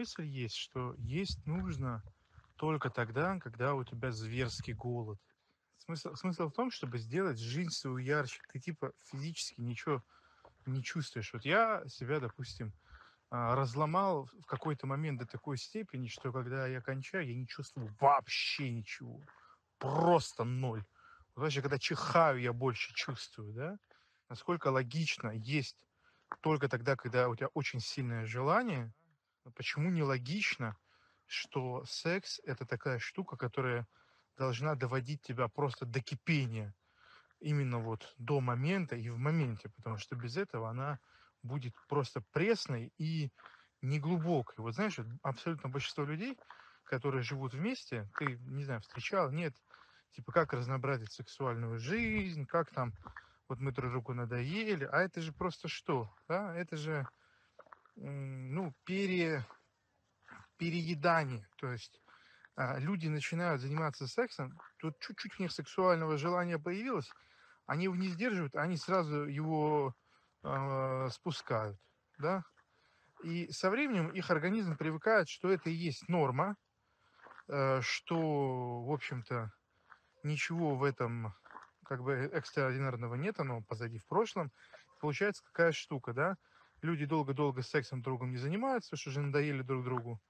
мысль есть, что есть нужно только тогда, когда у тебя зверский голод. Смысл, смысл в том, чтобы сделать жизнь свою ярче. Ты типа физически ничего не чувствуешь. Вот я себя, допустим, а, разломал в какой-то момент до такой степени, что когда я кончаю, я не чувствую вообще ничего. Просто ноль. Вот вообще, когда чихаю, я больше чувствую, да? Насколько логично есть только тогда, когда у тебя очень сильное желание. Почему не логично, что секс это такая штука, которая должна доводить тебя просто до кипения именно вот до момента и в моменте, потому что без этого она будет просто пресной и неглубокой. Вот знаешь, абсолютно большинство людей, которые живут вместе, ты, не знаю, встречал, нет, типа, как разнообразить сексуальную жизнь, как там, вот мы друг другу надоели, а это же просто что, да, это же, ну, пере, переедание, то есть а, люди начинают заниматься сексом, тут чуть-чуть у них сексуального желания появилось, они его не сдерживают, они сразу его э, спускают, да. И со временем их организм привыкает, что это и есть норма, э, что, в общем-то, ничего в этом как бы экстраординарного нет, оно позади в прошлом. Получается какая штука, да? Люди долго-долго сексом другом не занимаются, что уже надоели друг другу.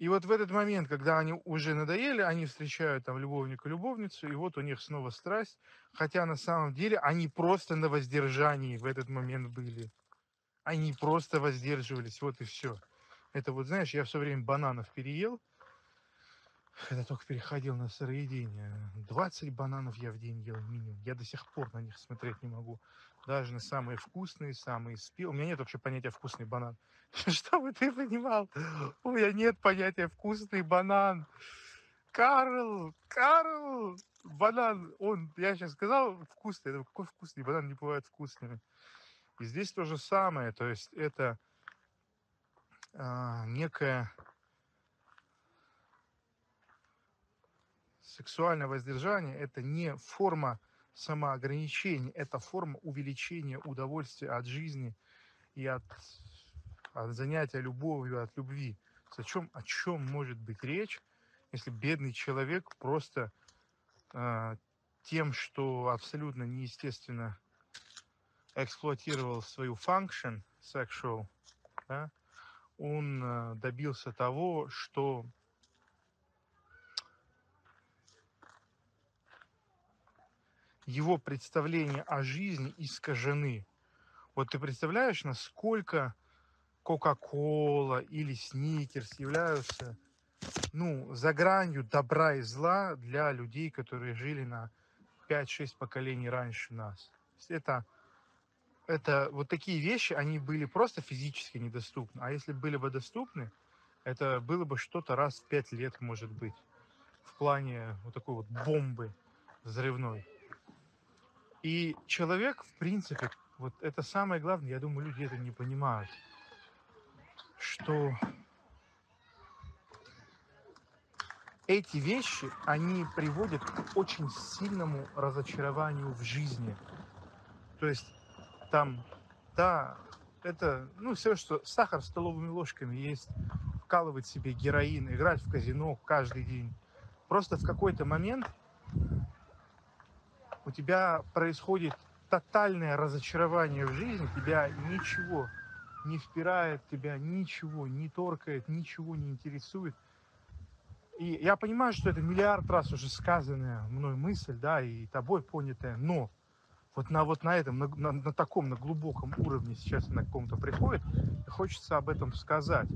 И вот в этот момент, когда они уже надоели, они встречают там любовника, любовницу, и вот у них снова страсть. Хотя на самом деле они просто на воздержании в этот момент были. Они просто воздерживались, вот и все. Это вот, знаешь, я все время бананов переел, когда только переходил на сыроедение. 20 бананов я в день ел минимум. Я до сих пор на них смотреть не могу. На самые вкусные, самые спи. У меня нет вообще понятия вкусный банан. Чтобы ты понимал, у меня нет понятия вкусный банан. Карл, Карл, банан, он, я сейчас сказал, вкусный. Это какой вкусный банан не бывает вкусными. И здесь то же самое. То есть это а, некая сексуальное воздержание – это не форма самоограничения, это форма увеличения удовольствия от жизни и от, от занятия любовью, от любви. О чем, о чем может быть речь, если бедный человек просто э, тем, что абсолютно неестественно эксплуатировал свою function sexual, да, он э, добился того, что его представления о жизни искажены. Вот ты представляешь, насколько Кока-Кола или Сникерс являются ну, за гранью добра и зла для людей, которые жили на 5-6 поколений раньше нас. Это, это вот такие вещи, они были просто физически недоступны. А если были бы доступны, это было бы что-то раз в 5 лет, может быть, в плане вот такой вот бомбы взрывной. И человек, в принципе, вот это самое главное, я думаю, люди это не понимают, что эти вещи, они приводят к очень сильному разочарованию в жизни. То есть там, да, это, ну, все, что сахар столовыми ложками есть, вкалывать себе героин, играть в казино каждый день. Просто в какой-то момент у тебя происходит тотальное разочарование в жизни, тебя ничего не впирает, тебя ничего не торкает, ничего не интересует. И я понимаю, что это миллиард раз уже сказанная мной мысль, да, и тобой понятая, но вот на вот на этом, на, на, на таком, на глубоком уровне сейчас на каком-то приходит, хочется об этом сказать.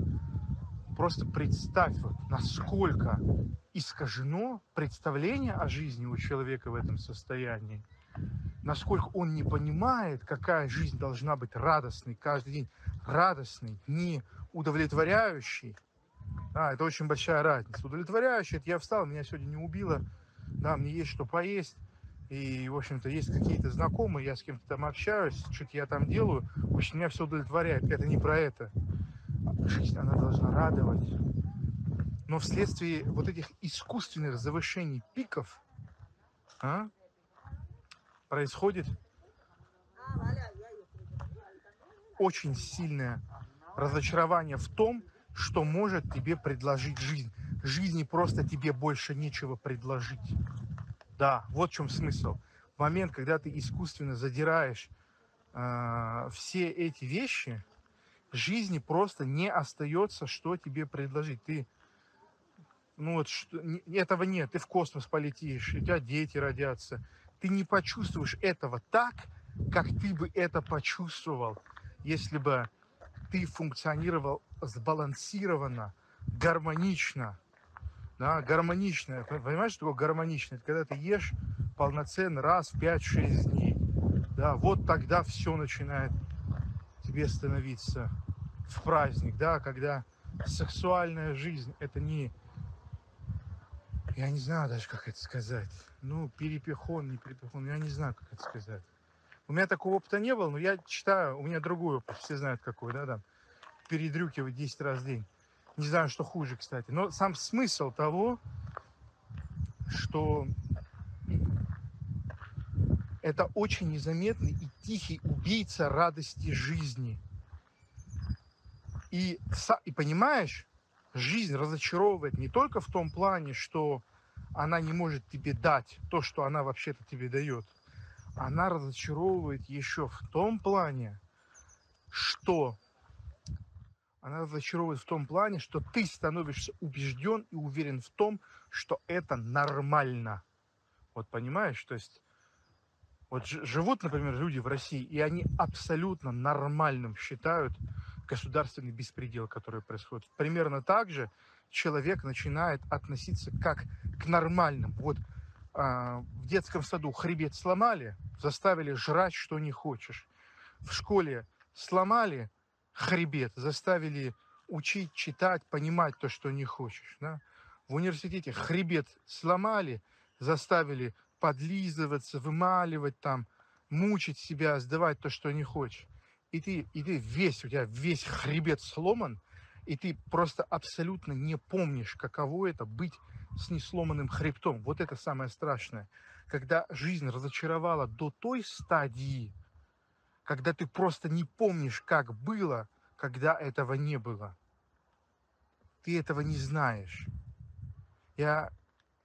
Просто представь, насколько искажено представление о жизни у человека в этом состоянии, насколько он не понимает, какая жизнь должна быть радостной каждый день, радостной, не удовлетворяющей. Да, это очень большая разница. Удовлетворяющий, это я встал, меня сегодня не убило, да, мне есть что поесть, и, в общем-то, есть какие-то знакомые, я с кем-то там общаюсь, что-то я там делаю, в общем, меня все удовлетворяет. Это не про это. Жизнь, она должна радовать. Но вследствие вот этих искусственных завышений пиков а, происходит очень сильное разочарование в том, что может тебе предложить жизнь. Жизни просто тебе больше нечего предложить. Да, вот в чем смысл. В момент, когда ты искусственно задираешь э, все эти вещи, жизни просто не остается, что тебе предложить. Ты, ну вот, что, этого нет, ты в космос полетишь, у тебя дети родятся. Ты не почувствуешь этого так, как ты бы это почувствовал, если бы ты функционировал сбалансированно, гармонично. Да, гармонично. Понимаешь, что такое гармонично? Это когда ты ешь полноценно раз в 5-6 дней. Да, вот тогда все начинает тебе становиться в праздник, да, когда сексуальная жизнь это не, я не знаю даже, как это сказать, ну, перепихон, не перепихон, я не знаю, как это сказать. У меня такого опыта не было, но я читаю, у меня другой опыт, все знают какой, да, там, передрюкивать 10 раз в день. Не знаю, что хуже, кстати. Но сам смысл того, что это очень незаметный и тихий убийца радости жизни. И, и понимаешь, жизнь разочаровывает не только в том плане, что она не может тебе дать то, что она вообще-то тебе дает. Она разочаровывает еще в том плане, что она разочаровывает в том плане, что ты становишься убежден и уверен в том, что это нормально. Вот понимаешь, то есть вот живут, например, люди в России, и они абсолютно нормальным считают государственный беспредел, который происходит. Примерно так же человек начинает относиться как к нормальным. Вот а, в детском саду хребет сломали, заставили жрать, что не хочешь. В школе сломали хребет, заставили учить, читать, понимать то, что не хочешь. Да? В университете хребет сломали, заставили подлизываться, вымаливать там, мучить себя, сдавать то, что не хочешь. И ты, и ты весь, у тебя весь хребет сломан, и ты просто абсолютно не помнишь, каково это быть с несломанным хребтом. Вот это самое страшное. Когда жизнь разочаровала до той стадии, когда ты просто не помнишь, как было, когда этого не было. Ты этого не знаешь. Я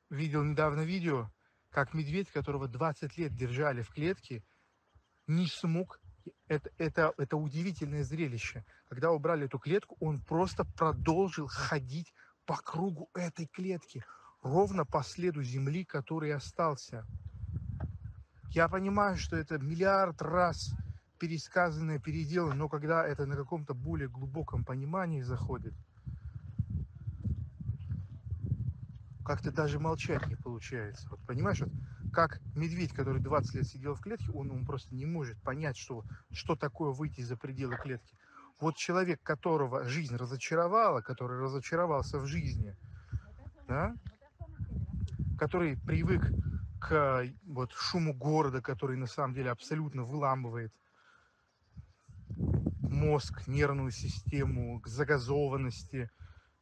видел недавно видео, как медведь, которого 20 лет держали в клетке, не смог это, это, это удивительное зрелище. Когда убрали эту клетку, он просто продолжил ходить по кругу этой клетки, ровно по следу земли, который остался. Я понимаю, что это миллиард раз пересказанное, переделано, но когда это на каком-то более глубоком понимании заходит, как-то даже молчать не получается. Вот понимаешь, вот как медведь, который 20 лет сидел в клетке, он, он просто не может понять, что, что такое выйти за пределы клетки. Вот человек, которого жизнь разочаровала, который разочаровался в жизни, да, который привык к вот, шуму города, который на самом деле абсолютно выламывает мозг, нервную систему, к загазованности,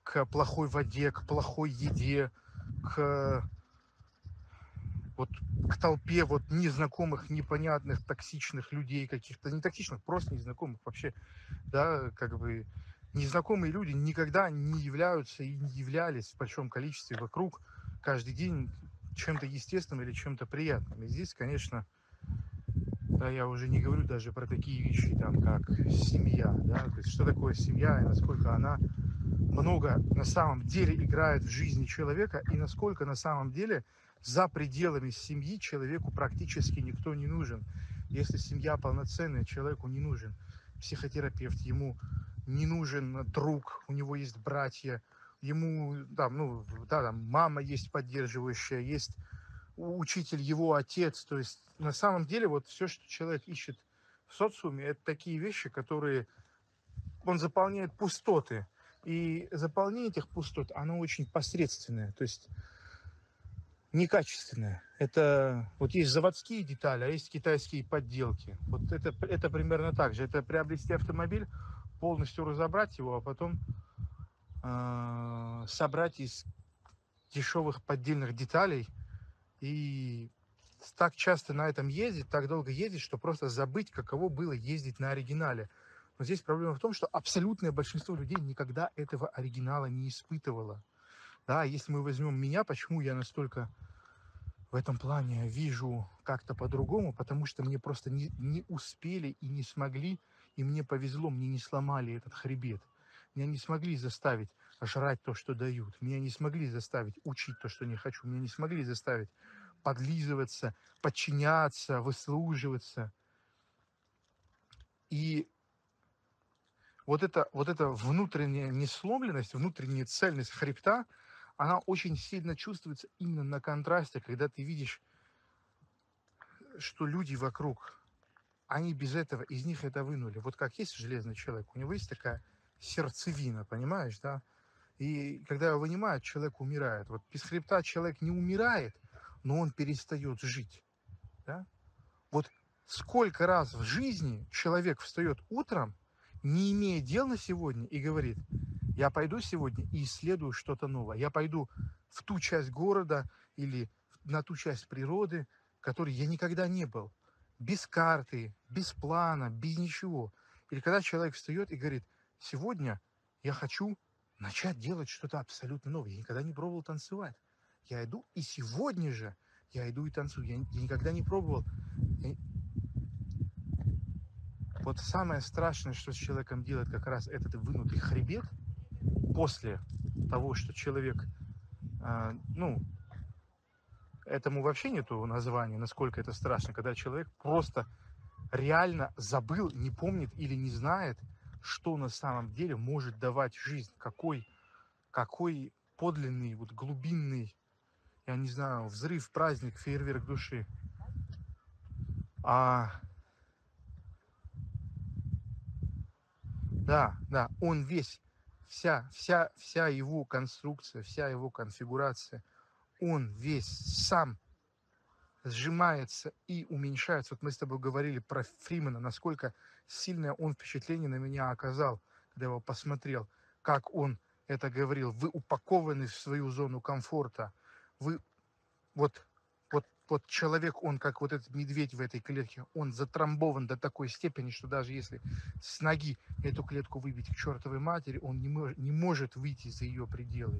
к плохой воде, к плохой еде, к вот к толпе вот незнакомых, непонятных, токсичных людей каких-то, не токсичных, просто незнакомых вообще, да, как бы незнакомые люди никогда не являются и не являлись в большом количестве вокруг каждый день чем-то естественным или чем-то приятным. И здесь, конечно, да, я уже не говорю даже про такие вещи, там, как семья, да, то есть что такое семья и насколько она много на самом деле играет в жизни человека и насколько на самом деле за пределами семьи человеку практически никто не нужен. Если семья полноценная, человеку не нужен психотерапевт, ему не нужен друг, у него есть братья, ему там, ну, да, там мама есть поддерживающая, есть учитель, его отец. То есть на самом деле вот все, что человек ищет в социуме, это такие вещи, которые он заполняет пустоты. И заполнение этих пустот, оно очень посредственное. То есть некачественное. Это вот есть заводские детали, а есть китайские подделки. Вот это, это примерно так же. Это приобрести автомобиль, полностью разобрать его, а потом э, собрать из дешевых поддельных деталей и так часто на этом ездить, так долго ездить, что просто забыть, каково было ездить на оригинале. Но здесь проблема в том, что абсолютное большинство людей никогда этого оригинала не испытывало. Да, если мы возьмем меня, почему я настолько в этом плане вижу как-то по-другому, потому что мне просто не, не успели и не смогли, и мне повезло, мне не сломали этот хребет. Меня не смогли заставить жрать то, что дают. Меня не смогли заставить учить то, что не хочу. Меня не смогли заставить подлизываться, подчиняться, выслуживаться. И вот эта, вот эта внутренняя несломленность, внутренняя цельность хребта, она очень сильно чувствуется именно на контрасте, когда ты видишь, что люди вокруг, они без этого, из них это вынули. Вот как есть железный человек, у него есть такая сердцевина, понимаешь, да? И когда его вынимают, человек умирает. Вот без хребта человек не умирает, но он перестает жить. Да? Вот сколько раз в жизни человек встает утром, не имея дел на сегодня, и говорит, я пойду сегодня и исследую что-то новое. Я пойду в ту часть города или на ту часть природы, которой я никогда не был. Без карты, без плана, без ничего. Или когда человек встает и говорит, сегодня я хочу начать делать что-то абсолютно новое. Я никогда не пробовал танцевать. Я иду, и сегодня же я иду и танцую. Я, я никогда не пробовал. Вот самое страшное, что с человеком делает как раз этот вынутый хребет после того, что человек, э, ну, этому вообще нету названия, насколько это страшно, когда человек просто реально забыл, не помнит или не знает, что на самом деле может давать жизнь, какой, какой подлинный, вот глубинный, я не знаю, взрыв, праздник, фейерверк души. А, да, да, он весь, вся, вся, вся его конструкция, вся его конфигурация, он весь сам сжимается и уменьшается. Вот мы с тобой говорили про Фримена, насколько сильное он впечатление на меня оказал, когда я его посмотрел, как он это говорил. Вы упакованы в свою зону комфорта. Вы вот, вот, человек, он как вот этот медведь в этой клетке, он затрамбован до такой степени, что даже если с ноги эту клетку выбить к чертовой матери, он не, мож, не может выйти за ее пределы.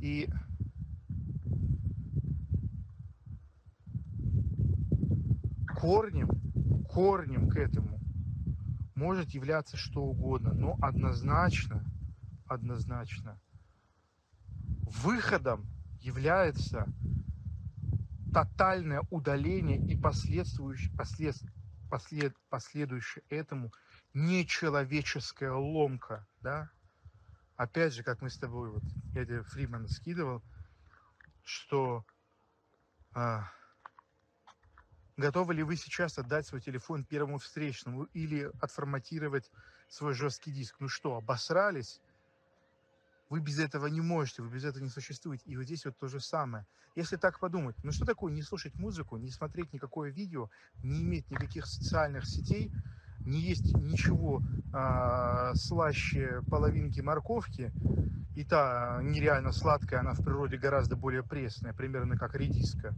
И корнем, корнем к этому может являться что угодно, но однозначно, однозначно выходом является тотальное удаление и последующее, послед, послед, последующее этому нечеловеческая ломка, да? Опять же, как мы с тобой, вот я тебе Фримана скидывал, что а, Готовы ли вы сейчас отдать свой телефон первому встречному или отформатировать свой жесткий диск? Ну что, обосрались? Вы без этого не можете, вы без этого не существуете. И вот здесь вот то же самое. Если так подумать, ну что такое не слушать музыку, не смотреть никакое видео, не иметь никаких социальных сетей, не есть ничего а, слаще половинки морковки, и та нереально сладкая, она в природе гораздо более пресная, примерно как редиска,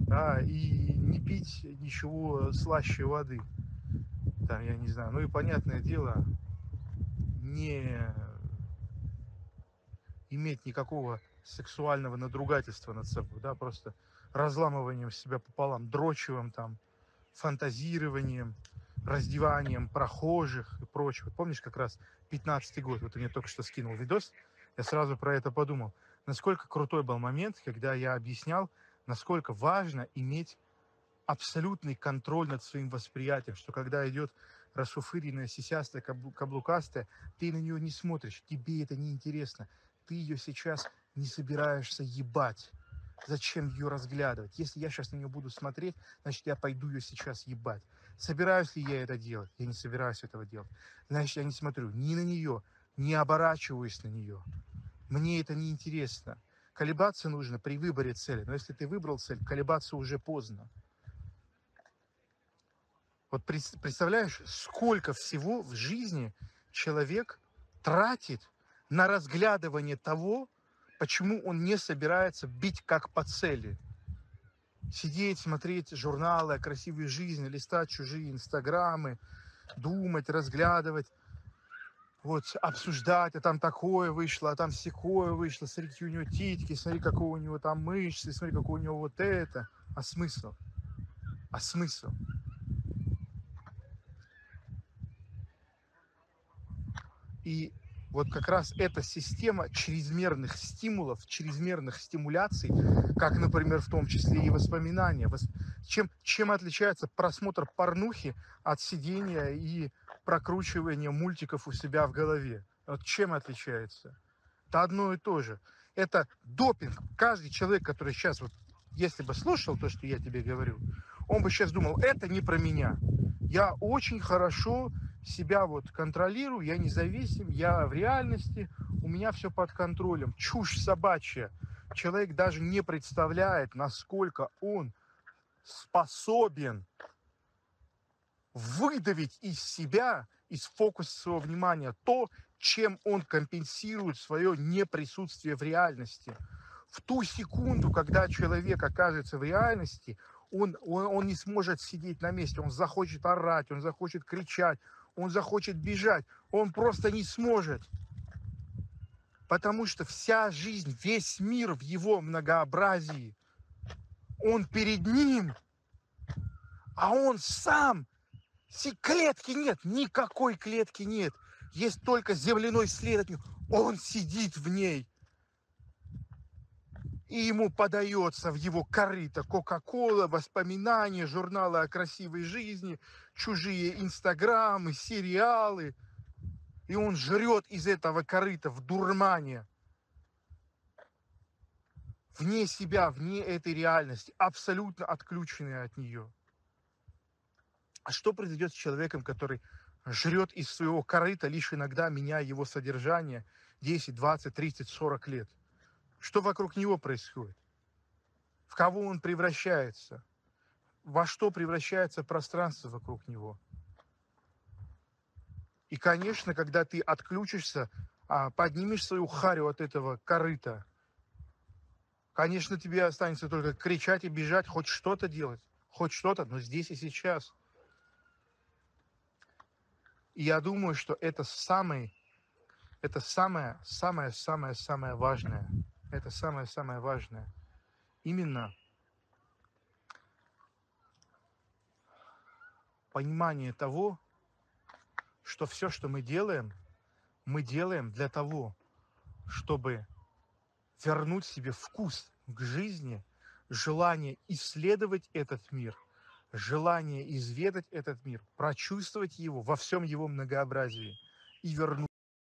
да, и не пить ничего слаще воды, там, я не знаю, ну и понятное дело, не иметь никакого сексуального надругательства над собой, да, просто разламыванием себя пополам, дрочевым там, фантазированием, раздеванием прохожих и прочего. Помнишь, как раз 15 год, вот ты мне только что скинул видос, я сразу про это подумал. Насколько крутой был момент, когда я объяснял, насколько важно иметь абсолютный контроль над своим восприятием, что когда идет расшуфыренная, сисястая, каблукастая, ты на нее не смотришь, тебе это не интересно, ты ее сейчас не собираешься ебать. Зачем ее разглядывать? Если я сейчас на нее буду смотреть, значит, я пойду ее сейчас ебать. Собираюсь ли я это делать? Я не собираюсь этого делать. Значит, я не смотрю ни на нее, не оборачиваюсь на нее. Мне это не интересно. Колебаться нужно при выборе цели. Но если ты выбрал цель, колебаться уже поздно. Вот представляешь, сколько всего в жизни человек тратит на разглядывание того, почему он не собирается бить как по цели. Сидеть, смотреть журналы о красивой жизни, листать чужие инстаграмы, думать, разглядывать, вот, обсуждать, а там такое вышло, а там секое вышло, смотри, у него титьки, смотри, какой у него там мышцы, смотри, какой у него вот это. А смысл? А смысл? И вот как раз эта система чрезмерных стимулов, чрезмерных стимуляций, как, например, в том числе и воспоминания. Чем, чем отличается просмотр порнухи от сидения и прокручивания мультиков у себя в голове? Вот чем отличается? Это одно и то же. Это допинг. Каждый человек, который сейчас, вот, если бы слушал то, что я тебе говорю, он бы сейчас думал, это не про меня. Я очень хорошо себя вот контролирую, я независим, я в реальности, у меня все под контролем. Чушь собачья. Человек даже не представляет, насколько он способен выдавить из себя, из фокуса своего внимания то, чем он компенсирует свое неприсутствие в реальности. В ту секунду, когда человек окажется в реальности, он, он, он не сможет сидеть на месте, он захочет орать, он захочет кричать, он захочет бежать, он просто не сможет. Потому что вся жизнь, весь мир в его многообразии, он перед ним, а он сам, клетки нет, никакой клетки нет, есть только земляной след от него, он сидит в ней и ему подается в его корыто Кока-Кола, воспоминания, журналы о красивой жизни, чужие инстаграмы, сериалы. И он жрет из этого корыта в дурмане. Вне себя, вне этой реальности, абсолютно отключенный от нее. А что произойдет с человеком, который жрет из своего корыта, лишь иногда меняя его содержание 10, 20, 30, 40 лет? Что вокруг него происходит? В кого он превращается? Во что превращается пространство вокруг него? И, конечно, когда ты отключишься, а, поднимешь свою харю от этого корыта, конечно, тебе останется только кричать и бежать, хоть что-то делать, хоть что-то, но здесь и сейчас. И я думаю, что это самое, это самое, самое, самое, самое важное – это самое-самое важное. Именно понимание того, что все, что мы делаем, мы делаем для того, чтобы вернуть себе вкус к жизни, желание исследовать этот мир, желание изведать этот мир, прочувствовать его во всем его многообразии и вернуть